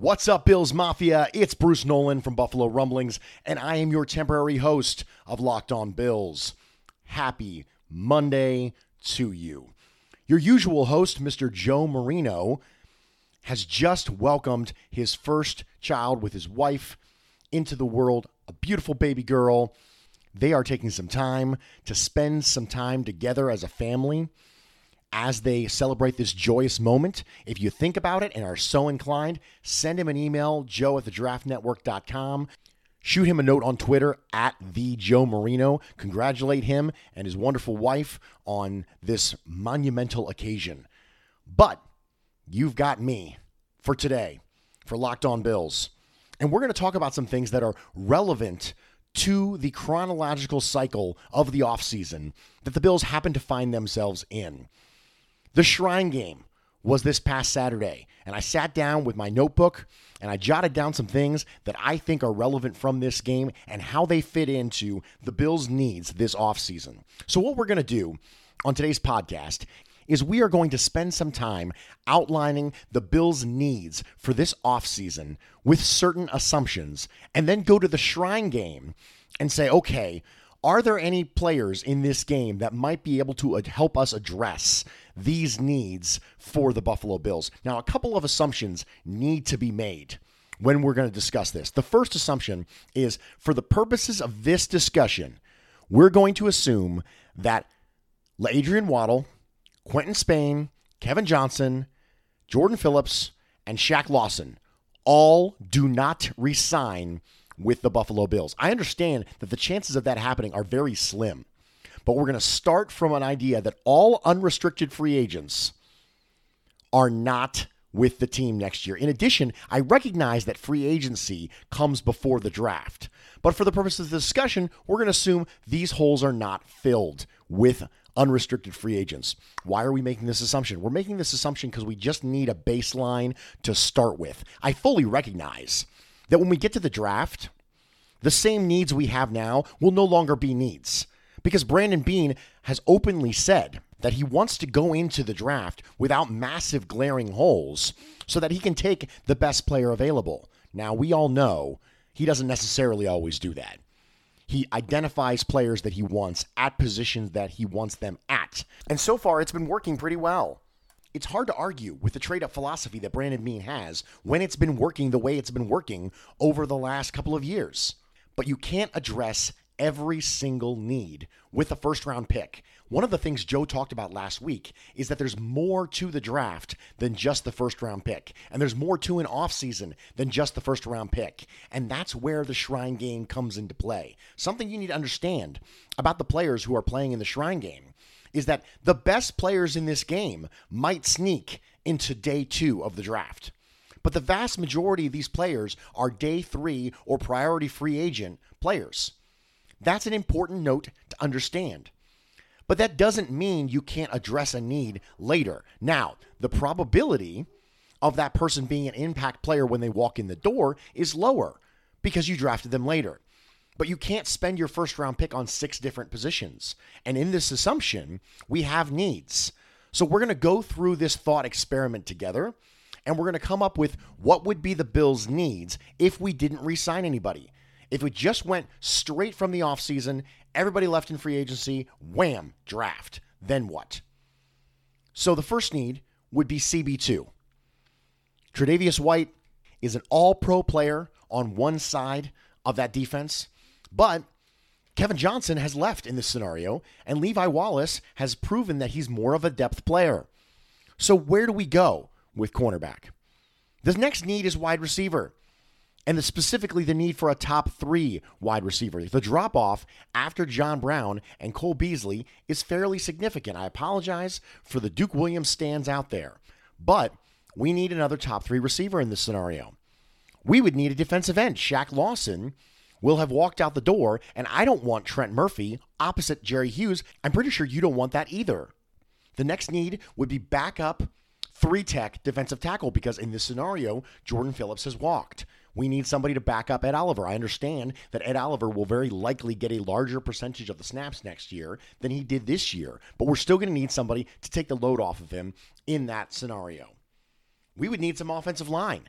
What's up, Bills Mafia? It's Bruce Nolan from Buffalo Rumblings, and I am your temporary host of Locked On Bills. Happy Monday to you. Your usual host, Mr. Joe Marino, has just welcomed his first child with his wife into the world, a beautiful baby girl. They are taking some time to spend some time together as a family as they celebrate this joyous moment. If you think about it and are so inclined, send him an email, joe at thedraftnetwork.com. Shoot him a note on Twitter at the Joe Marino. Congratulate him and his wonderful wife on this monumental occasion. But you've got me for today for Locked On Bills. And we're going to talk about some things that are relevant to the chronological cycle of the offseason that the Bills happen to find themselves in. The Shrine Game was this past Saturday, and I sat down with my notebook and I jotted down some things that I think are relevant from this game and how they fit into the Bills' needs this offseason. So, what we're going to do on today's podcast is we are going to spend some time outlining the Bills' needs for this offseason with certain assumptions, and then go to the Shrine Game and say, okay, are there any players in this game that might be able to help us address these needs for the Buffalo Bills? Now, a couple of assumptions need to be made when we're going to discuss this. The first assumption is for the purposes of this discussion, we're going to assume that Adrian Waddle, Quinton Spain, Kevin Johnson, Jordan Phillips, and Shaq Lawson all do not resign with the Buffalo Bills. I understand that the chances of that happening are very slim, but we're going to start from an idea that all unrestricted free agents are not with the team next year. In addition, I recognize that free agency comes before the draft. But for the purposes of the discussion, we're going to assume these holes are not filled with unrestricted free agents. Why are we making this assumption? We're making this assumption because we just need a baseline to start with. I fully recognize that when we get to the draft, the same needs we have now will no longer be needs. Because Brandon Beane has openly said that he wants to go into the draft without massive glaring holes so that he can take the best player available. Now, we all know he doesn't necessarily always do that. He identifies players that he wants at positions that he wants them at. And so far, it's been working pretty well it's hard to argue with the trade up philosophy that Brandon Beane has when it's been working the way it's been working over the last couple of years. But you can't address every single need with a first round pick. One of the things Joe talked about last week is that there's more to the draft than just the first round pick. And there's more to an offseason than just the first round pick. And that's where the Shrine game comes into play. Something you need to understand about the players who are playing in the Shrine game is that the best players in this game might sneak into day two of the draft. But the vast majority of these players are day three or priority free agent players. That's an important note to understand. But that doesn't mean you can't address a need later. Now, the probability of that person being an impact player when they walk in the door is lower because you drafted them later. But you can't spend your first round pick on six different positions. And in this assumption, we have needs. So we're going to go through this thought experiment together and we're going to come up with what would be the Bills' needs if we didn't re sign anybody. If we just went straight from the offseason, everybody left in free agency, wham, draft. Then what? So the first need would be CB2. Tre'Davious White is an all pro player on one side of that defense. But Kevin Johnson has left in this scenario, and Levi Wallace has proven that he's more of a depth player. So, where do we go with cornerback? The next need is wide receiver, and the, specifically the need for a top three wide receiver. The drop off after John Brown and Cole Beasley is fairly significant. I apologize for the Duke Williams stands out there, but we need another top three receiver in this scenario. We would need a defensive end. Shaq Lawson will have walked out the door, and I don't want Trent Murphy opposite Jerry Hughes. I'm pretty sure you don't want that either. The next need would be backup three tech defensive tackle because in this scenario, Jordan Phillips has walked. We need somebody to back up Ed Oliver. I understand that Ed Oliver will very likely get a larger percentage of the snaps next year than he did this year, but we're still going to need somebody to take the load off of him in that scenario. We would need some offensive line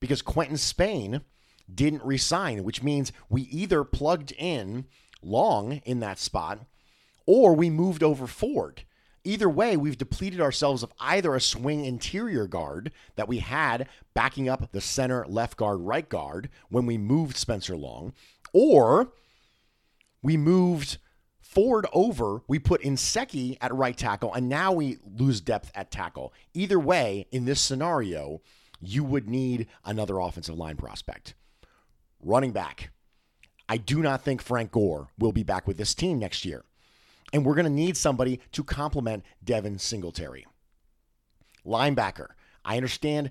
because Quinton Spain didn't resign, which means we either plugged in long in that spot or we moved over Ford. Either way, we've depleted ourselves of either a swing interior guard that we had backing up the center, left guard, right guard when we moved Spencer Long, or we moved Ford over, we put Nsekhe at right tackle, and now we lose depth at tackle. Either way, in this scenario, you would need another offensive line prospect. Running back. I do not think Frank Gore will be back with this team next year. And we're going to need somebody to complement Devin Singletary. Linebacker. I understand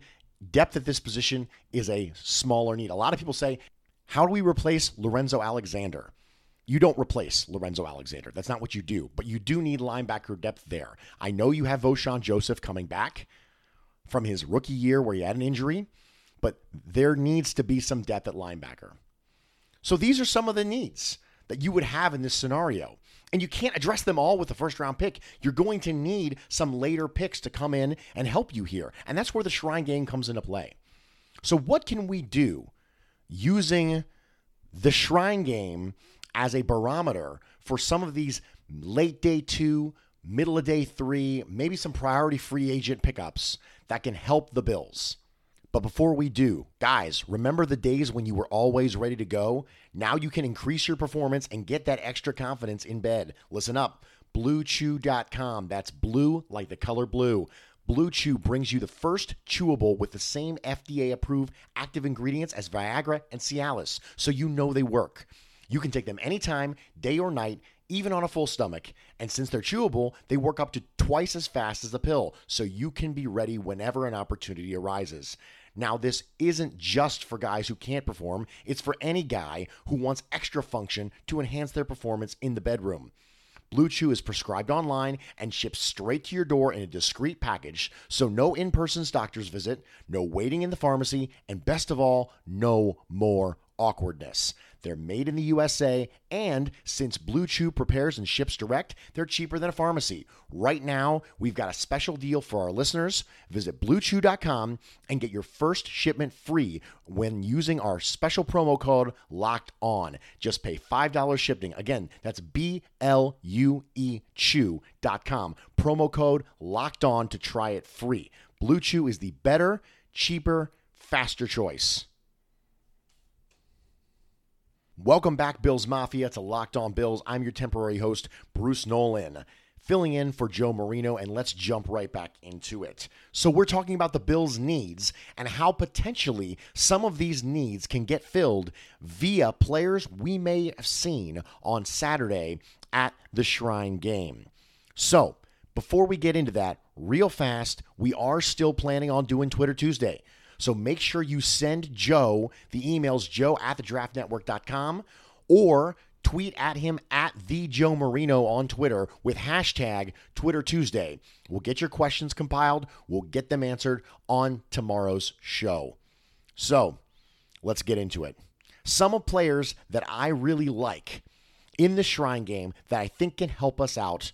depth at this position is a smaller need. A lot of people say, how do we replace Lorenzo Alexander? You don't replace Lorenzo Alexander. That's not what you do, but you do need linebacker depth there. I know you have Vosean Joseph coming back from his rookie year where he had an injury, but there needs to be some depth at linebacker. So these are some of the needs that you would have in this scenario. And you can't address them all with the first round pick. You're going to need some later picks to come in and help you here. And that's where the Shrine game comes into play. So, what can we do using the Shrine game as a barometer for some of these late day two, middle of day three, maybe some priority free agent pickups that can help the Bills? But before we do, guys, remember the days when you were always ready to go? Now you can increase your performance and get that extra confidence in bed. Listen up bluechew.com. That's blue like the color blue. Blue Chew brings you the first chewable with the same FDA approved active ingredients as Viagra and Cialis, so you know they work. You can take them anytime, day or night, even on a full stomach. And since they're chewable, they work up to twice as fast as the pill, so you can be ready whenever an opportunity arises. Now, this isn't just for guys who can't perform, it's for any guy who wants extra function to enhance their performance in the bedroom. Blue Chew is prescribed online and shipped straight to your door in a discreet package, so no in person doctor's visit, no waiting in the pharmacy, and best of all, no more awkwardness. They're made in the USA, and since Blue Chew prepares and ships direct, they're cheaper than a pharmacy. Right now, we've got a special deal for our listeners. Visit bluechew.com and get your first shipment free when using our special promo code LOCKED ON. Just pay $5 shipping. Again, that's B L U E Chew.com. Promo code LOCKED ON to try it free. Blue Chew is the better, cheaper, faster choice. Welcome back, Bills Mafia, to Locked On Bills. I'm your temporary host, Bruce Nolan, filling in for Joe Marino, and let's jump right back into it. So, we're talking about the Bills' needs and how potentially some of these needs can get filled via players we may have seen on Saturday at the Shrine game. So, before we get into that, real fast, we are still planning on doing Twitter Tuesday. So make sure you send Joe the emails, joe at thedraftnetwork.com, or tweet at him at the Joe Marino on Twitter with hashtag Twitter Tuesday. We'll get your questions compiled. We'll get them answered on tomorrow's show. So let's get into it. Some of players that I really like in the Shrine game that I think can help us out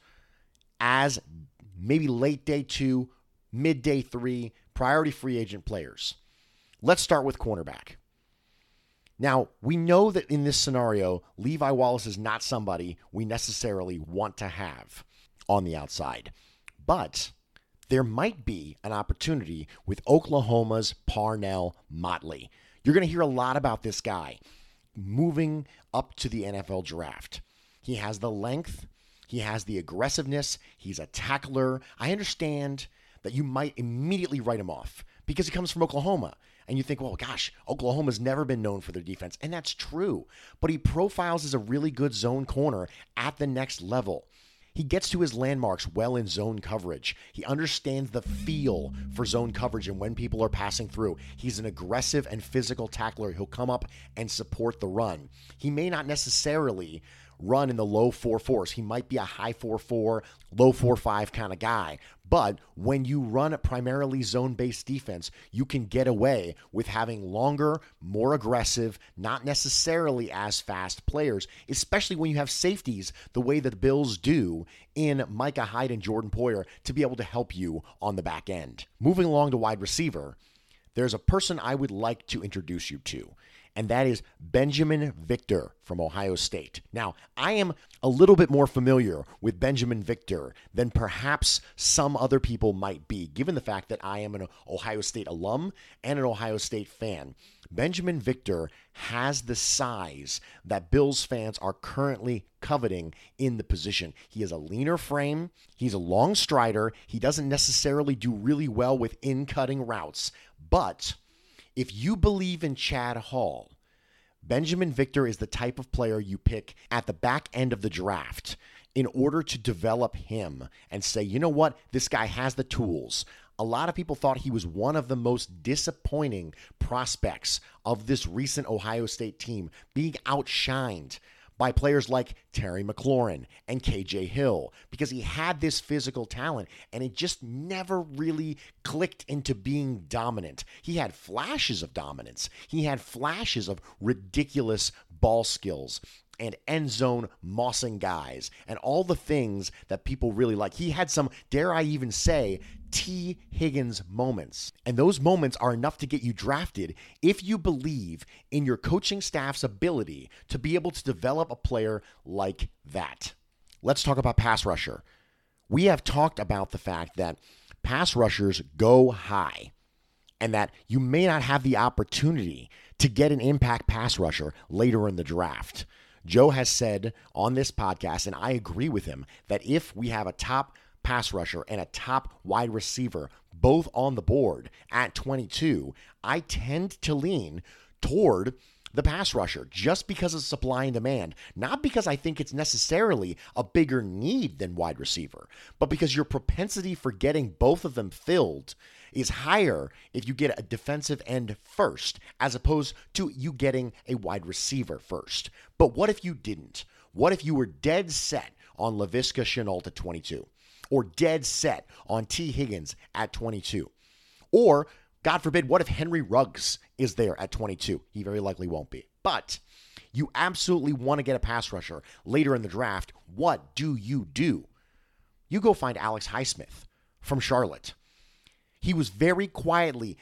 as maybe late day two, midday three, priority free agent players. Let's start with cornerback. Now, we know that in this scenario, Levi Wallace is not somebody we necessarily want to have on the outside. But there might be an opportunity with Oklahoma's Parnell Motley. You're going to hear a lot about this guy moving up to the NFL draft. He has the length, he has the aggressiveness, he's a tackler. I understand that you might immediately write him off because he comes from Oklahoma. And you think, well, gosh, Oklahoma's never been known for their defense. And that's true. But he profiles as a really good zone corner at the next level. He gets to his landmarks well in zone coverage. He understands the feel for zone coverage and when people are passing through. He's an aggressive and physical tackler. He'll come up and support the run. He may not necessarily run in the low 4 4s. He might be a high 4 4, low 4 5 kind of guy. But when you run a primarily zone based defense, you can get away with having longer, more aggressive, not necessarily as fast players, especially when you have safeties the way that the Bills do in Micah Hyde and Jordan Poyer to be able to help you on the back end. Moving along to wide receiver. there's a person I would like to introduce you to and that is Binjimen Victor from Ohio State. Now, I am a little bit more familiar with Binjimen Victor than perhaps some other people might be, given the fact that I am an Ohio State alum and an Ohio State fan. Binjimen Victor has the size that Bills fans are currently coveting in the position. He has a leaner frame, he's a long strider, he doesn't necessarily do really well with in cutting routes, but if you believe in Chad Hall, Binjimen Victor is the type of player you pick at the back end of the draft in order to develop him and say, you know what, this guy has the tools. A lot of people thought he was one of the most disappointing prospects of this recent Ohio State team, being outshined by players like Terry McLaurin and KJ Hill because he had this physical talent and it just never really clicked into being dominant. He had flashes of dominance, he had flashes of ridiculous ball skills and end zone mossing guys and all the things that people really like. He had some, dare I even say, Tee Higgins moments. And those moments are enough to get you drafted if you believe in your coaching staff's ability to be able to develop a player like that. Let's talk about pass rusher. We have talked about the fact that pass rushers go high and that you may not have the opportunity to get an impact pass rusher later in the draft. Joe has said on this podcast, and I agree with him, that if we have a top pass rusher and a top wide receiver both on the board at 22, I tend to lean toward the pass rusher just because of supply and demand, not because I think it's necessarily a bigger need than wide receiver, but because your propensity for getting both of them filled is higher if you get a defensive end first, as opposed to you getting a wide receiver first. But what if you didn't? What if you were dead set on Laviska Shenault at 22? Or dead set on Tee Higgins at 22? Or, God forbid, what if Henry Ruggs is there at 22? He very likely won't be. But you absolutely want to get a pass rusher later in the draft. What do you do? You go find Alex Highsmith from Charlotte. He was very quietly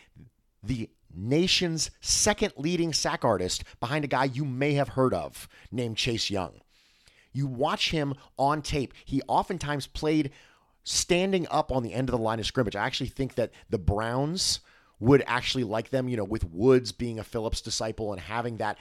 the nation's second leading sack artist behind a guy you may have heard of named Chase Young. You watch him on tape, he oftentimes played standing up on the end of the line of scrimmage. I actually think that the Browns would actually like them, you know, with Woods being a Phillips disciple and having that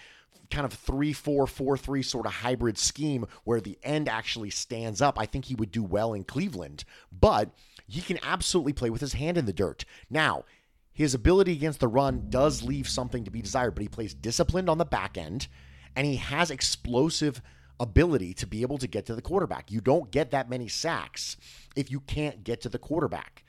kind of 3 4 4 3 sort of hybrid scheme where the end actually stands up. I think he would do well in Cleveland, but he can absolutely play with his hand in the dirt. Now, his ability against the run does leave something to be desired, but he plays disciplined on the back end and he has explosive ability to be able to get to the quarterback. You don't get that many sacks if you can't get to the quarterback.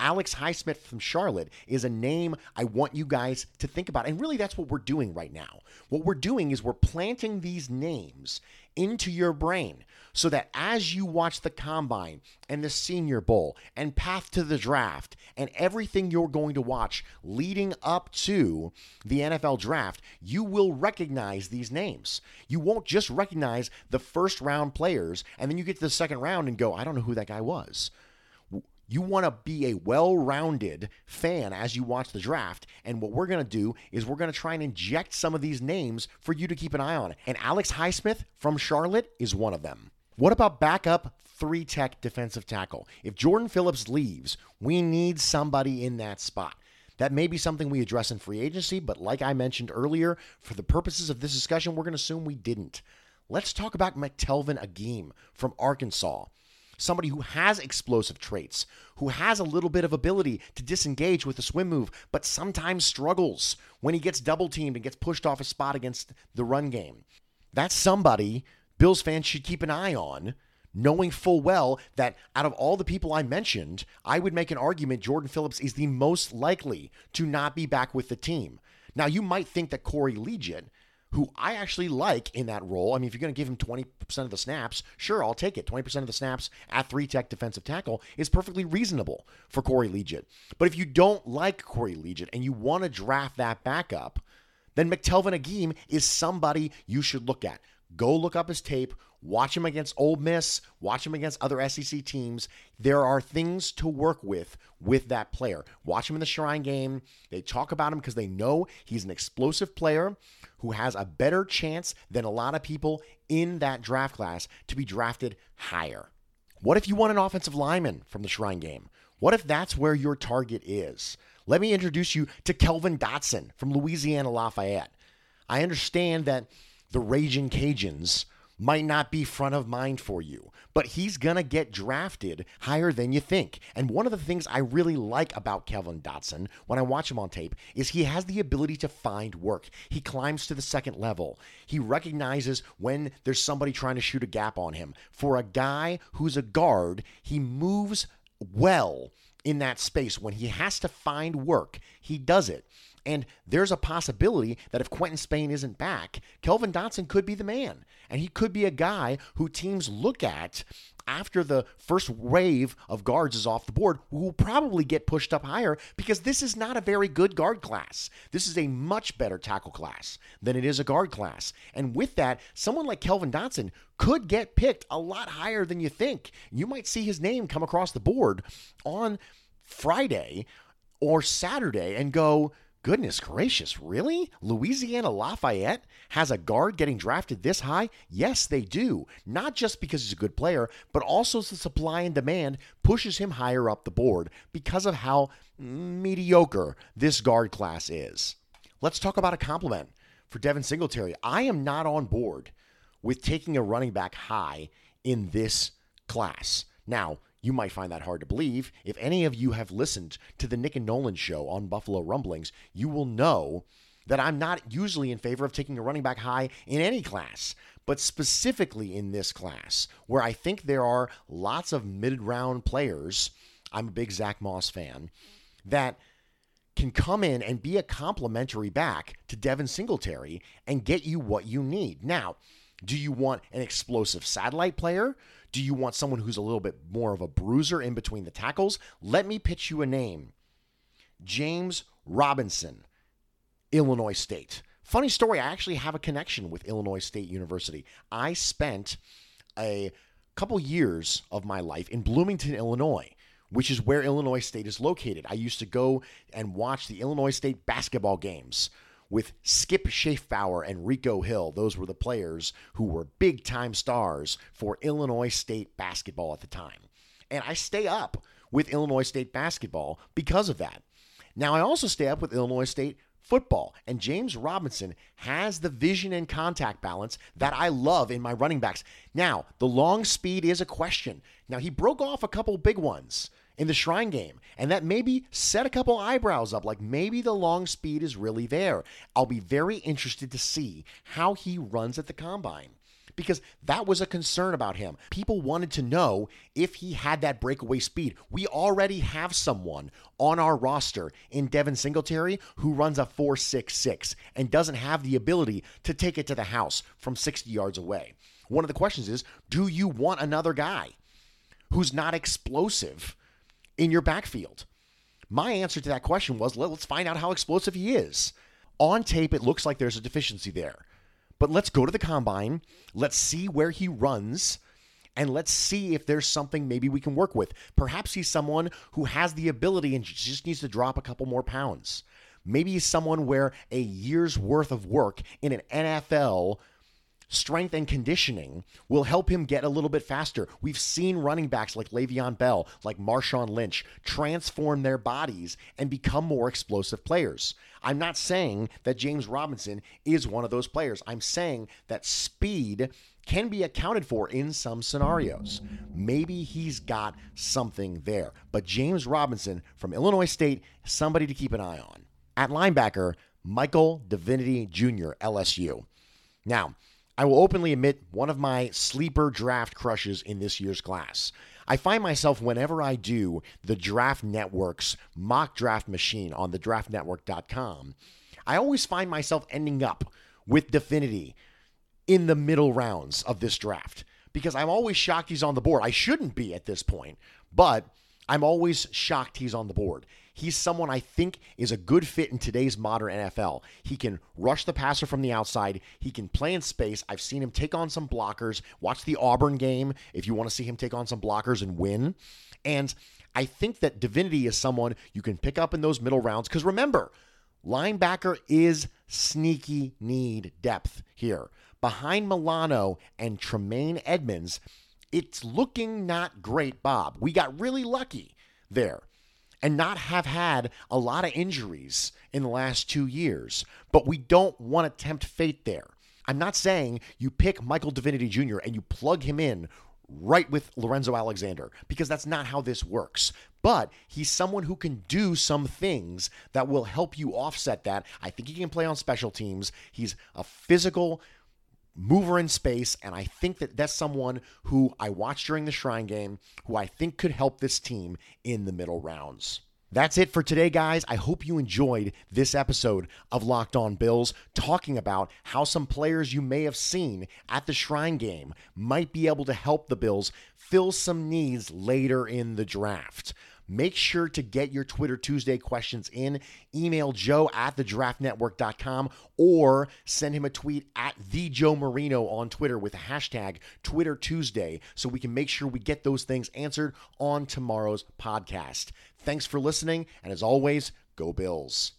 Alex Highsmith from Charlotte is a name I want you guys to think about. And really, that's what we're doing right now. What we're doing is we're planting these names into your brain so that as you watch the combine and the Senior Bowl and path to the draft and everything you're going to watch leading up to the NFL draft, you will recognize these names. You won't just recognize the first round players and then you get to the second round and go, I don't know who that guy was. You want to be a well rounded fan as you watch the draft. And what we're going to do is we're going to try and inject some of these names for you to keep an eye on. And Alex Highsmith from Charlotte is one of them. What about backup three tech defensive tackle? If Jordan Phillips leaves, we need somebody in that spot. That may be something we address in free agency, but like I mentioned earlier, for the purposes of this discussion, we're going to assume we didn't. Let's talk about McTelvin Agim from Arkansas somebody who has explosive traits, who has a little bit of ability to disengage with the swim move, but sometimes struggles when he gets double teamed and gets pushed off a spot against the run game. That's somebody Bills fans should keep an eye on, knowing full well that out of all the people I mentioned, I would make an argument Jordan Phillips is the most likely to not be back with the team. Now, you might think that Corey Liuget who I actually like in that role. I mean, if you're going to give him 20% of the snaps, sure, I'll take it. 20% of the snaps at three tech defensive tackle is perfectly reasonable for Corey Liuget. But if you don't like Corey Liuget and you want to draft that backup, then McTelvin Agim is somebody you should look at. Go look up his tape Watch him against Ole Miss, watch him against other SEC teams. There are things to work with with that player. Watch him in the Shrine game. They talk about him because they know he's an explosive player who has a better chance than a lot of people in that draft class to be drafted higher. What if you want an offensive lineman from the Shrine game? What if that's where your target is? Let me introduce you to Kevin Dotson from Louisiana Lafayette. I understand that the Raging Cajuns might not be front of mind for you, but he's going to get drafted higher than you think. And one of the things I really like about Kevin Dotson when I watch him on tape is he has the ability to find work. He climbs to the second level. He recognizes when there's somebody trying to shoot a gap on him. For a guy who's a guard, he moves well in that space. When he has to find work, he does it. And there's a possibility that if Quinton Spain isn't back, Kevin Dotson could be the man. And he could be a guy who teams look at after the first wave of guards is off the board, who will probably get pushed up higher because this is not a very good guard class. This is a much better tackle class than it is a guard class. And with that, someone like Kevin Dotson could get picked a lot higher than you think. You might see his name come across the board on Friday or Saturday and go, Goodness gracious, really? Louisiana Lafayette has a guard getting drafted this high? Yes, they do. Not just because he's a good player, but also the supply and demand pushes him higher up the board because of how mediocre this guard class is. Let's talk about a compliment for Devin Singletary. I am not on board with taking a running back high in this class. Now, you might find that hard to believe. If any of you have listened to the Nick and Nolan show on Buffalo Rumblings, you will know that I'm not usually in favor of taking a running back high in any class, but specifically in this class, where I think there are lots of mid round players. I'm a big Zach Moss fan that can come in and be a complementary back to Devin Singletary and get you what you need. Now, do you want an explosive satellite player? Do you want someone who's a little bit more of a bruiser in between the tackles? Let me pitch you a name James Robinson, Illinois State. Funny story, I actually have a connection with Illinois State University. I spent a couple years of my life in Bloomington, Illinois, which is where Illinois State is located. I used to go and watch the Illinois State basketball games with Skip Schaefbauer and Rico Hill. Those were the players who were big time stars for Illinois State basketball at the time. And I stay up with Illinois State basketball because of that. Now, I also stay up with Illinois State football. And James Robinson has the vision and contact balance that I love in my running backs. Now, the long speed is a question. Now, he broke off a couple big ones in the Shrine game. And that maybe set a couple eyebrows up, like maybe the long speed is really there. I'll be very interested to see how he runs at the combine because that was a concern about him. People wanted to know if he had that breakaway speed. We already have someone on our roster in Devin Singletary who runs a 4.66 and doesn't have the ability to take it to the house from 60 yards away. One of the questions is do you want another guy who's not explosive in your backfield? My answer to that question was let's find out how explosive he is. On tape, it looks like there's a deficiency there. But let's go to the combine. Let's see where he runs. And let's see if there's something maybe we can work with. Perhaps he's someone who has the ability and just needs to drop a couple more pounds. Maybe he's someone where a year's worth of work in an NFL strength and conditioning will help him get a little bit faster. We've seen running backs like Le'Veon Bell, like Marshawn Lynch, transform their bodies and become more explosive players. I'm not saying that James Robinson is one of those players. I'm saying that speed can be accounted for in some scenarios. Maybe he's got something there. But James Robinson from Illinois State, somebody to keep an eye on. At linebacker, Michael Divinity Jr., LSU. Now, I will openly admit one of my sleeper draft crushes in this year's class. I find myself whenever I do the Draft Network's mock draft machine on the draftnetwork.com, I always find myself ending up with Divinity in the middle rounds of this draft because I'm always shocked he's on the board. I shouldn't be at this point, but I'm always shocked he's on the board. He's someone I think is a good fit in today's modern NFL. He can rush the passer from the outside, he can play in space. I've seen him take on some blockers. Watch the Auburn game if you want to see him take on some blockers and win. And I think that Divinity is someone you can pick up in those middle rounds because remember, linebacker is sneaky need depth here. Behind Milano and Tremaine Edmunds, it's looking not great, Bob. We got really lucky there and not have had a lot of injuries in the last two years, but we don't want to tempt fate there. I'm not saying you pick Michael Divinity Jr. and you plug him in right with Lorenzo Alexander because that's not how this works. But he's someone who can do some things that will help you offset that. I think he can play on special teams. He's a physical mover in space, and I think that that's someone who I watched during the Shrine game who I think could help this team in the middle rounds. That's it for today, guys. I hope you enjoyed this episode of Locked On Bills, talking about how some players you may have seen at the Shrine game might be able to help the Bills fill some needs later in the draft. Make sure to get your Twitter Tuesday questions in. Email joe at thedraftnetwork.com or send him a tweet at the Joe Marino on Twitter with the hashtag Twitter Tuesday so we can make sure we get those things answered on tomorrow's podcast. Thanks for listening, and as always, go Bills.